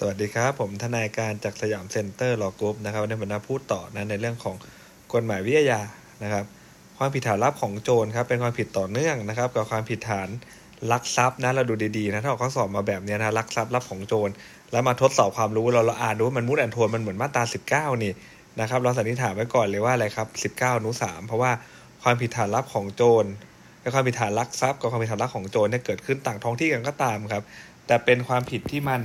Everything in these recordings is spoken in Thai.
สวัสดีครับ ผมทนายการจากสยามเซ็นเตอร์ลอกรุ๊ปนะครับในบรรดาพูดต่อนะในเรื่องของกฎหมายวิทยานะครับ ความผิดฐานลับของโจรครับเป็นความผิดต่อเนื่องนะครับ กับความผิดฐานลักทรัพย์นะเราดูดีๆนะถ้าเขาสอบมาแบบนี้นะลักทรัพย์รับของโจรแล้วมาทดสอบความรู้เราเราอ่านดูว่ามันมุดอันทวนมันเหมือนมาตรา19 นี่นะครับ เราสันนิษฐานไว้ก่อนเลยว่าอะไรครับ19นุ3เพราะว่าความผิดฐานลับของโจรและความผิดฐานลักทรัพย์กับความผิดฐานลักของโจรเนี่ยเกิดขึ้นต่างท้องที่กันก็ตามครับ แต่เป็นความผิดที่มัน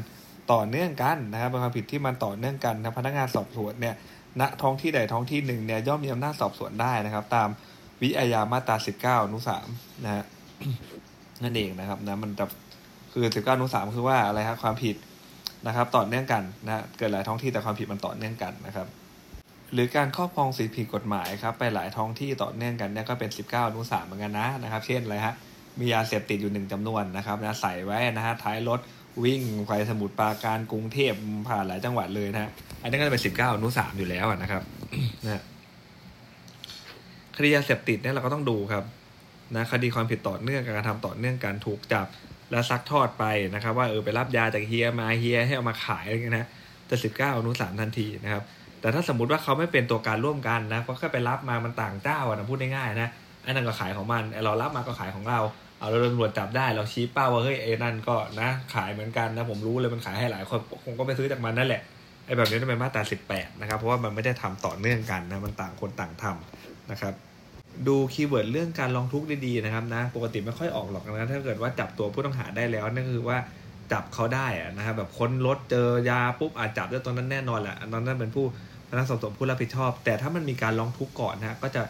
ต่อเนื่องกันนะครับเป็นความผิดที่มันต่อเนื่องกันนะพนักงานสอบสวนเนี่ยณท้องที่ใดท้องที่หนึ่งเนี่ยย่อมมีอำนาจสอบสวนได้นะครับ ตามวิอาญามาตรา19อนุ3นะฮะนั่นเองนะครับนะมันจะคือ19อนุ3คือว่าอะไรครับความผิดนะครับ ต่อเนื่องกันนะเกิดหลายท้องที่แต่ความผิดมันต่อเนื่องกันนะครับ หรือการครอบครองสิ่งผิดกฎหมายครับไปหลายท้องที่ต่อเนื่องกันเนี่ยก็เป็น 19อนุ3เหมือนกันนะนะครับ เช่นอะไรฮะมียาเสพติดอยู่หนึ่งจำนวนนะครับนะใส่ไว้นะฮะท้ายรถ วิ่งไปสมุทรปราการกรุงเทพผ่านหลายจังหวัดเลยนะฮะอันนี้ก็จะเป็น19อนุ3อยู่แล้วนะครับนะคดียาเสพติดเนี่ยเราก็ต้องดูครับนะคดีความผิดต่อเนื่องการกระทำต่อเนื่องการถูกจับและซักทอดไปนะครับ ว่าเออไปรับยาจากเฮียมาเฮียให้เอามาขายอะไรเงี้ยนะจะสิบเก้าอนุสามทันทีนะครับ แต่ถ้าสมมติว่าเขาไม่เป็นตัวการร่วมกันนะก็แค่ไปรับมามันต่างเจ้าอะนะพูดง่ายๆนะไอ้นั่นก็ขายของมันไอ้เรารับมาก็ขายของเรา เอาเราตำรวจจับได้เราชี้เป้าว่าเฮ้ยไอ้นั่นก็นะ ขายเหมือนกันนะผมรู้เลยมันขายให้หลายคนคงก็ไปซื้อจากมันนั่นแหละไอ้แบบนี้ต้องเป็นมาตราสิบแปดนะครับเพราะว่ามันไม่ได้ทำต่อเนื่องกันนะมันต่างคนต่างทำนะครับดูคีย์เวิร์ดเรื่องการลองทุกข์ดีๆนะครับนะปกติไม่ค่อยออกหรอกนะถ้าเกิดว่าจับตัวผู้ต้องหาได้แล้วนั่นคือว่าจับเขาได้อะนะครับแบบค้นรถเจอยาปุ๊บอาจจับได้ตรงนั้นแน่นอนแหละตอนนั้นเป็นผู้พนักงานสอบสวนผู้รับผิดชอบ แต่ถ้ามันมีการลองทุกข์ก่อนนะก็จะ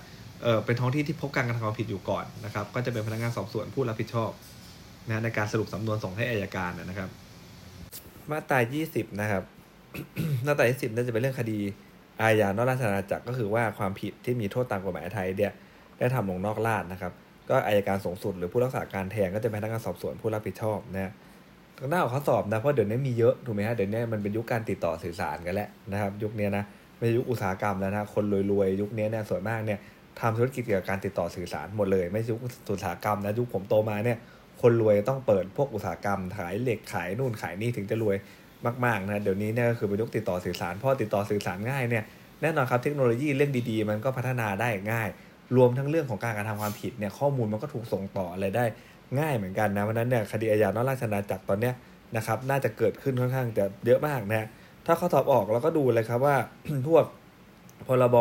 เออเป็นท้องที่ที่พบการกระทำความผิดอยู่ก่อนนะครับ ก็จะเป็นพนักงานสอบสวนผู้รับผิดชอบนะในการสรุปสำนวนส่งให้อายการนะครับ มาตรา 20 นะครับ มาตรา 20น่าจะเป็นเรื่องคดีอาญานอกราชอาณาจักรก็คือว่าความผิดที่มีโทษตามกฎหมายไทยเนี่ยได้ทำลงนอกราชนะครับ ก็อายการสูงสุดหรือผู้รักษาการแทนก็จะเป็นพนักงานสอบสวนผู้รับผิดชอบนะหน้าออกข้อสอบนะเพราะเดี๋ยวนี้มีเยอะถูกไหมฮะเดี๋ยวนี้มันเป็นยุคการติดต่อสื่อสารกันแล้วนะครับ ยุคนี้นะไม่ใช่ยุคอุตสาหกรรมแล้วนะคนรวยๆยุคนี้เนี่ยส่วนมากเนี่ย ทำธุรกิจเกี่ยวกับการติดต่อสื่อสารหมดเลยไม่ใช่ยุคอุตสาหกรรมนะยุคผมโตมาเนี่ยคนรวยต้องเปิดพวกอุตสาหกรรมขายเหล็กขายนู่นขายนี่ถึงจะรวยมากๆนะเดี๋ยวนี้เนี่ยก็คือเป็นยุคติดต่อสื่อสารเพราะติดต่อสื่อสารง่ายเนี่ยแน่นอนครับเทคโนโลยีเรื่องดีๆ มันก็พัฒนาได้ง่าย รวมทั้งเรื่องของการกระทำความผิดเนี่ยข้อมูลมันก็ถูกส่งต่ออะไรได้ง่ายเหมือนกันนะเพราะนั้นเนี่ยคดีอาญานอกราชอาณาจักรตอนเนี้ยนะครับน่าจะเกิดขึ้นค่อนข้างจะเยอะมากนะถ้าเขาตอบออกเราก็ดูเลยครับว่าพวกพรบ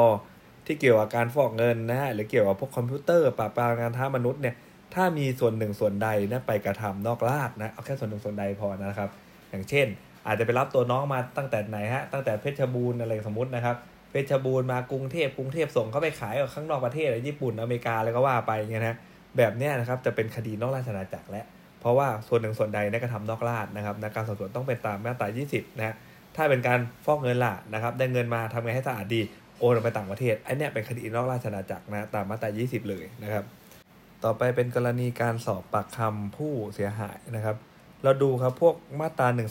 ที่เกี่ยวกับการฟอกเงินนะฮะหรือเกี่ยวกับพวกคอมพิวเตอร์ปราบปรามการท้ามนุษย์เนี่ยถ้ามีส่วนหนึ่งส่วนใดนะไปกระทำนอกราชนะเอาแค่ส่วนหนึ่งส่วนใดพอนะครับ อย่างเช่น อาจจะไปรับตัวน้องมาตั้งแต่ไหนฮะตั้งแต่เพชรบูรณ์อะไรสมมตินะครับเพชรบูรณ์มากรุงเทพกรุงเทพส่งเขาไปขายออกข้างนอกประเทศญี่ปุ่นอเมริกาอะไรก็ว่าไปเงี้ยนะแบบเนี้ยนะครับจะเป็นคดีนอกราชอาณาจักรแล้วเพราะว่าส่วนหนึ่งส่วนใดในกระทำนอกราชนะครับในการสอบสวนต้องเป็นตามมาตรา 20 นะฮะถ้าเป็นการฟอกเงินล่ะนะครับ ได้เงินมาทำไงให้สะอาดดี โอนไปต่างประเทศไอันนี้เป็นคดีนอกราชอาณาจักรนะตามมาตรา 20 เลยนะครับ ต่อไปเป็นกรณีการสอบปากคำผู้เสียหายนะครับ เราดูครับพวกมาตรา1นึ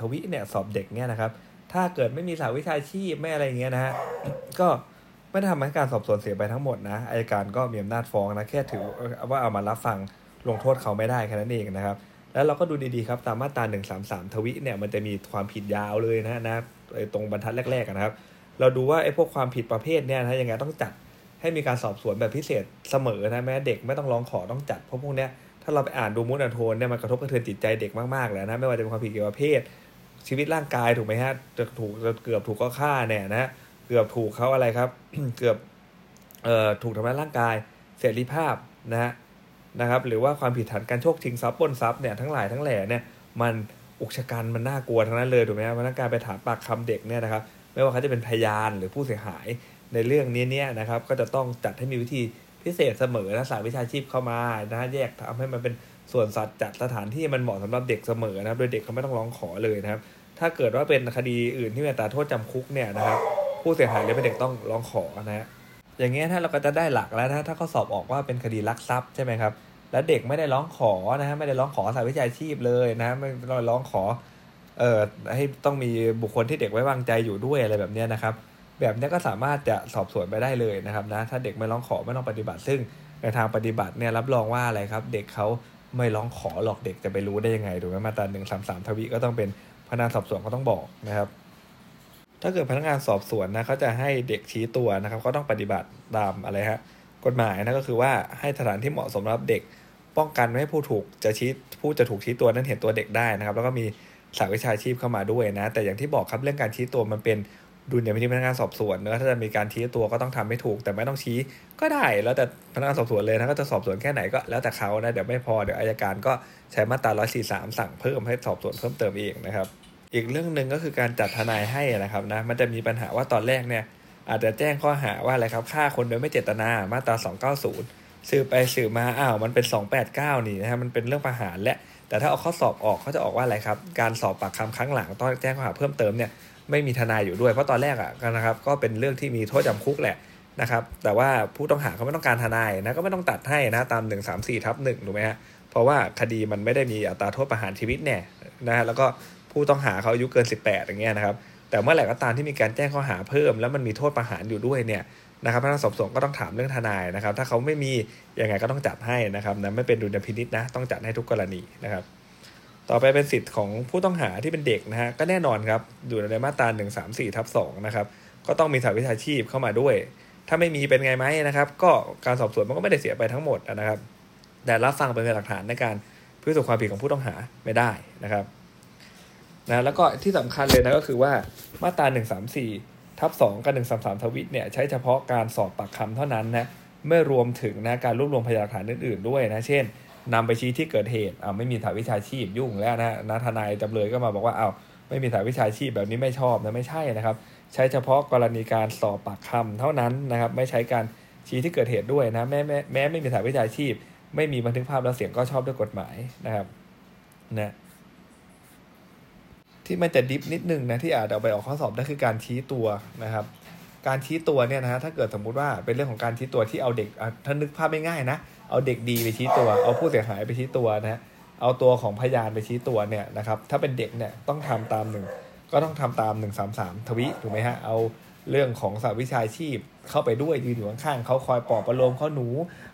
ทวิเนี่ยสอบเด็กเนี่ยนะครับ ถ้าเกิดไม่มีสาวิชาชีพไม่อะไรเงี้ยนะฮะก็ไม่ได้ทำให้การสอบสวนเสียไปทั้งหมดนะอายการก็มีอำนาจฟ้องนะแค่ถือว่าเอามารับฟังลงโทษเขาไม่ได้แค่นั้นเองนะครับแล้วเราก็ดูดีๆครับตามมาตรา133 ทวิเนี่ยมันจะมีความผิดยาวเลยนะนะตรงบรรทัดแรกๆนะครับ เราดูว่าไอ้พวกความผิดประเภทเนี่ยนะยังไงต้องจัดให้มีการสอบสวนแบบพิเศษเสมอนะแม้เด็กไม่ต้องร้องขอต้องจัดเพราะพวกเนี้ยถ้าเราไปอ่านดูมูลอันโทนเนี่ยมันกระทบกระเทือนจิตใจเด็กมากๆแล้วนะไม่ว่าจะเป็นความผิดเกี่ยวกับเพศ ชีวิตร่างกายถูกไหมฮะจะถูกเกือบถูกก็ฆ่าเนี่ยนะเกือบถูกเขาอะไรครับ เกือบเอ่อถูกทำร้ายร่างกายเสรีภาพนะฮะนะครับหรือว่าความผิดฐานการโชคชิงทรัพย์ปล้นทรัพย์เนี่ยทั้งหลายทั้งแหล่เนี่ยมันอุกชะกันมันน่ากลัวทั้งนั้นเลยถูกไหมครับพนักงานไปถามปากคำเด็กเนี่ยนะครับ ไม่ว่าเขาจะเป็นพยานหรือผู้เสียหายในเรื่องนี้เนี่ยนะครับ ก็จะต้องจัดให้มีวิธีพิเศษเสมอนะสายวิชาชีพเข้ามานะแยกทำให้มันเป็นส่วนสัตว์จัดสถานที่มันเหมาะสำหรับเด็กเสมอนะครับ โดยเด็กเขาไม่ต้องร้องขอเลยนะครับ ถ้าเกิดว่าเป็นคดีอื่นที่มีอัตราโทษจำคุกเนี่ยนะครับ ผู้เสียหายหรือเป็นเด็กต้องร้องขอนะฮะอย่างเงี้ยถ้าเราก็จะได้หลักแล้วนะถ้าเขาสอบออกว่าเป็นคดีลักทรัพย์ใช่ไหมครับแล้วเด็กไม่ได้ร้องขอนะฮะไม่ได้ร้องขอสายวิชาชีพเลยนะไม่ได้ร้องขอ เอ่อให้ต้องมีบุคคลที่เด็กไว้วางใจอยู่ด้วยอะไรแบบนี้นะครับ แบบนี้ก็สามารถจะสอบสวนไปได้เลยนะครับนะถ้าเด็กไม่ร้องขอไม่ต้องปฏิบัติ ซึ่งในทางปฏิบัติเนี่ยรับรองว่าอะไรครับ เด็กเขาไม่ร้องขอหรอกเด็กจะไปรู้ได้ยังไงถูกไหมมาตราหนึ่งสามสามทวีก็ต้องเป็นพนักงานสอบสวนเขาต้องบอกนะครับ ถ้าเกิดพนักงานสอบสวนนะเขาจะให้เด็กชี้ตัวนะครับก็ต้องปฏิบัติตามอะไรฮะกฎหมายนะก็คือว่าให้สถานที่เหมาะสมสำหรับเด็ก ป้องกันไม่ให้ผู้ถูกจะชี้ผู้จะถูกชี้ตัวนั้นเห็นตัวเด็กได้นะครับ แล้วก็มี สาวิชาชีพเข้ามาด้วยนะ แต่อย่างที่บอกครับเรื่องการชี้ตัวมันเป็นดุลยพินิจพนักงานสอบสวนเนอะถ้าจะมีการชี้ตัวก็ต้องทำให้ถูก แต่ไม่ต้องชี้ก็ได้แล้วแต่พนักงานสอบสวนเลยนะก็จะสอบสวนแค่ไหนก็แล้วแต่เขานะเดี๋ยวไม่พอเดี๋ยวอายการก็ใช้มาตรา143 สั่งเพิ่มให้สอบสวนเพิ่มเติมเองนะครับอีกเรื่องหนึ่งก็คือการจัดทนายให้นะครับนะมันจะมีปัญหาว่าตอนแรกเนี่ยอาจจะแจ้งข้อหาว่าอะไรครับฆ่าคนโดยไม่เจตนามาตรา 290 สืบไปสืบมาอ้าวมันเป็น 289 นี่นะฮะมันเป็นเรื่องประหารและ แต่ถ้าเอาข้อสอบออกเขาจะออกว่าอะไรครับ การสอบปากคำครั้งหลังต้องแจ้งข้อหาเพิ่มเติมเนี่ยไม่มีทนายอยู่ด้วยเพราะตอนแรกอะนะครับก็เป็นเรื่องที่มีโทษจำคุกแหละนะครับแต่ว่าผู้ต้องหาเขาไม่ต้องการทนายนะก็ไม่ต้องตัดให้นะตาม 1 3 4ทับ1ถูกไหมฮะเพราะว่าคดีมันไม่ได้มีอัตราโทษประหารชีวิตแน่นะแล้วก็ผู้ต้องหาเขาอายุเกิน 18 อย่างเงี้ยนะครับแต่เมื่อไหร่ก็ตามที่มีการแจ้งข้อหาเพิ่ม แล้วมันมีโทษประหารอยู่ด้วยเนี่ย นะครับพนักงานสอบสวนก็ต้องถามเรื่องทนายนะครับ ถ้าเขาไม่มียังไงก็ต้องจัดให้นะครับนะไม่เป็นดุลพินิษนะต้องจัดให้ทุกกรณีนะครับ ต่อไปเป็นสิทธิ์ของผู้ต้องหาที่เป็นเด็กนะฮะก็แน่นอนครับอยู่ในมาตรา1 3 4ทับ2นะครับก็ต้องมีสาวิชาชีพเข้ามาด้วย ถ้าไม่มีเป็นไงไหมนะครับ ก็การสอบสวนมันก็ไม่ได้เสียไปทั้งหมดนะครับ แต่รับฟังเป็นหลักฐานในการพิสูจน์ความผิดของผู้ต้องหาไม่ได้นะครับนะแล้วก็ที่สำคัญเลยนะก็คือว่ามาตรา134 ทับ2กับ133 ทวิตเนี่ยใช้เฉพาะการสอบปากคำเท่านั้นนะไม่รวมถึงนะการรวบรวมพยานหลักฐานอื่นๆด้วยนะเช่นนำไปชี้ที่เกิดเหตุอ้าไม่มีสายวิชาชีพยุ่งแล้วนะนะทนายจำเลยก็มาบอกว่าอ้าวไม่มีสายวิชาชีพแบบนี้ไม่ชอบนะไม่ใช่นะครับ ใช้เฉพาะกรณีการสอบปากคำเท่านั้นนะครับไม่ใช้การชี้ที่เกิดเหตุด้วยนะแม้แม้แม้ไม่มีสายวิชาชีพ ไม่มีบันทึกภาพและเสียงก็ชอบด้วยกฎหมายนะครับนะ ที่มันจะดิฟนิดนึงนะที่อาจเอาไปออกข้อสอบได้คือการชี้ตัวนะครับ การชี้ตัวเนี่ยนะฮะถ้าเกิดสมมุติว่าเป็นเรื่องของการชี้ตัวที่เอาเด็กถ้านึกภาพไม่ง่ายนะเอาเด็กดีไปชี้ตัว เอาผู้เสียหายไปชี้ตัวนะเอาตัวของพยานไปชี้ตัวเนี่ยนะครับถ้าเป็นเด็กเนี่ยต้องทำตามหนึ่งก็ต้องทำตาม 133 ทวิถูกไหมฮะเอาเรื่องของสาวิชาชีพเข้าไปด้วยยืนอยู่ข้างๆเขาคอยปลอบประโลมเขาหนู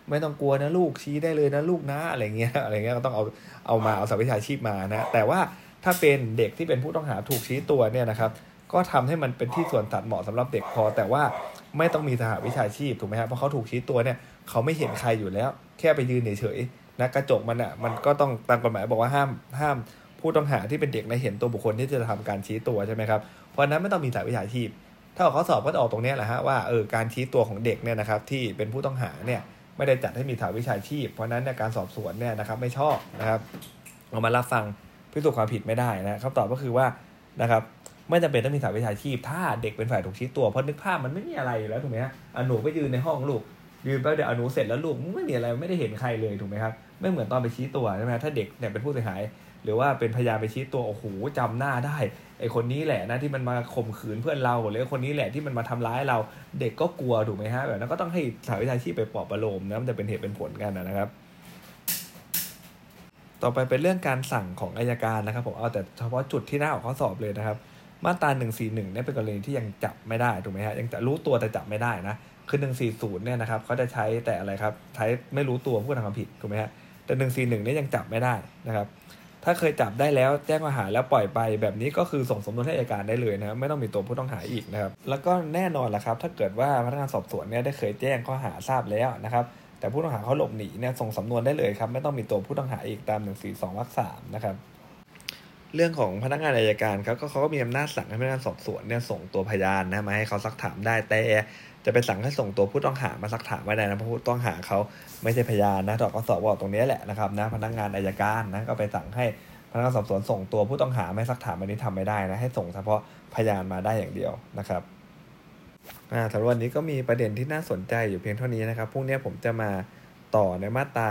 ไม่ต้องกลัวนะลูกชี้ได้เลยนะลูกนะอะไรเงี้ยอะไรเงี้ยก็ต้องเอาเอามาเอาสาวิชาชีพมานะแต่ว่า ถ้าเป็นเด็กที่เป็นผู้ต้องหาถูกชี้ตัวเนี่ยนะครับ ก็ทำให้มันเป็นที่ส่วนตัดเหมาะสำหรับเด็กพอ แต่ว่าไม่ต้องมีสหวิชาชีพถูกไหมครับเพราะเขาถูกชี้ตัวเนี่ยเขาไม่เห็นใครอยู่แล้ว แค่ไปยืนเฉยๆนะกระจกมันอะมันก็ต้องตามกฎหมายบอกว่าห้ามห้ามผู้ต้องหาที่เป็นเด็กในเห็นตัวบุคคลที่จะทำการชี้ตัวใช่ไหมครับเพราะนั้นไม่ต้องมีสายวิชาชีพ ถ้าออกข้อสอบก็จะออกตรงนี้แหละฮะว่าเออการชี้ตัวของเด็กเนี่ยนะครับที่เป็นผู้ต้องหาเนี่ยไม่ได้จัดให้มีสายวิชาชีพ เพราะนั้นเนี่ยการสอบสวนเนี่ยนะครับไม่ชอบนะครับเอามารับฟัง พิสูจน์ความผิดไม่ได้นะคำตอบก็คือว่านะครับไม่จำเป็นต้องมีสายวิชาชีพ ถ้าเด็กเป็นฝ่ายถูกชี้ตัวเพราะนึกภาพมันไม่มีอะไรแล้วถูกไหมฮะอนุไปยืนในห้องลูกยืนไปเดี๋ยวอนุเสร็จแล้วลูกไม่มีอะไรไม่ได้เห็นใครเลยถูกไหมครับไม่เหมือนตอนไปชี้ตัวใช่ไหมถ้าเด็กเนี่ยเป็นผู้เสียหาย หรือว่าเป็นพยานไปชี้ตัวโอ้โหจำหน้าได้ไอคนนี้แหละนะที่มันมาข่มขืนเพื่อนเราหรือคนนี้แหละที่มันมาทำร้ายเรา เด็กก็กลัวถูกไหมฮะแบบนั้นก็ต้องให้สายวิชาชีพไปปลอบประโลมนะมันจะเป็นเหตุเป็นผลกันนะครับ ต่อไปเป็นเรื่องการสั่งของอายการนะครับผมเอาแต่เฉพาะจุดที่หน้าออกข้อสอบเลยนะครับ มาตรา 141เนี่ยเป็นกรณีที่ยังจับไม่ได้ถูกไหมฮะยังจะรู้ตัวแต่จับไม่ได้นะคือ 140เนี่ยนะครับเขาจะใช้แต่อะไรครับใช้ไม่รู้ตัวผู้ทำความผิดถูกไหมฮะแต่ 141เนี่ยยังจับไม่ได้นะครับถ้าเคยจับได้แล้วแจ้งข้อหาแล้วปล่อยไปแบบนี้ก็คือส่งสมนวนให้อัยการได้เลยนะครับไม่ต้องมีตัวผู้ต้องหาอีกนะครับแล้วก็แน่นอนละครับ ถ้าเกิดว่าพนักงานสอบสวนเนี่ยได้เคยแจ้งข้อหาทราบแล้วนะครับ แต่ผู้ต้องหาเขาหลบหนีเนี่ยส่งสำนวนได้เลยครับ ไม่ต้องมีตัวผู้ต้องหาอีกตาม142วรรคสามนะครับ เรื่องของพนักงานอายการครับก็เขาก็มีอำนาจสั่งให้พนักงานสอบสวนเนี่ยส่งตัวพยานนะมาให้เขาซักถามได้แต่จะไปสั่งให้ส่งตัวผู้ต้องหามาซักถามไม่ได้นะเพราะผู้ต้องหาเขาไม่ใช่พยานนะตอกสอบบอกตรงนี้แหละนะครับนะพนักงานอายการนะก็ไปสั่งให้พนักงานสอบสวนส่งตัวผู้ต้องหาไม่ซักถามอันนี้ทำไม่ได้นะให้ส่งเฉพาะพยานมาได้อย่างเดียวนะครับ สำหรับวันนี้ก็มีประเด็นที่น่าสนใจอยู่เพียงเท่านี้นะครับพรุ่งนี้ผมจะมาต่อในมาตรา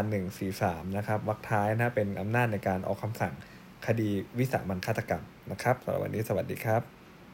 143 นะครับวรรคท้ายนะเป็นอำนาจในการออกคำสั่งคดีวิสามันฆาตกรรมนะครับสำหรับวันนี้สวัสดีครับ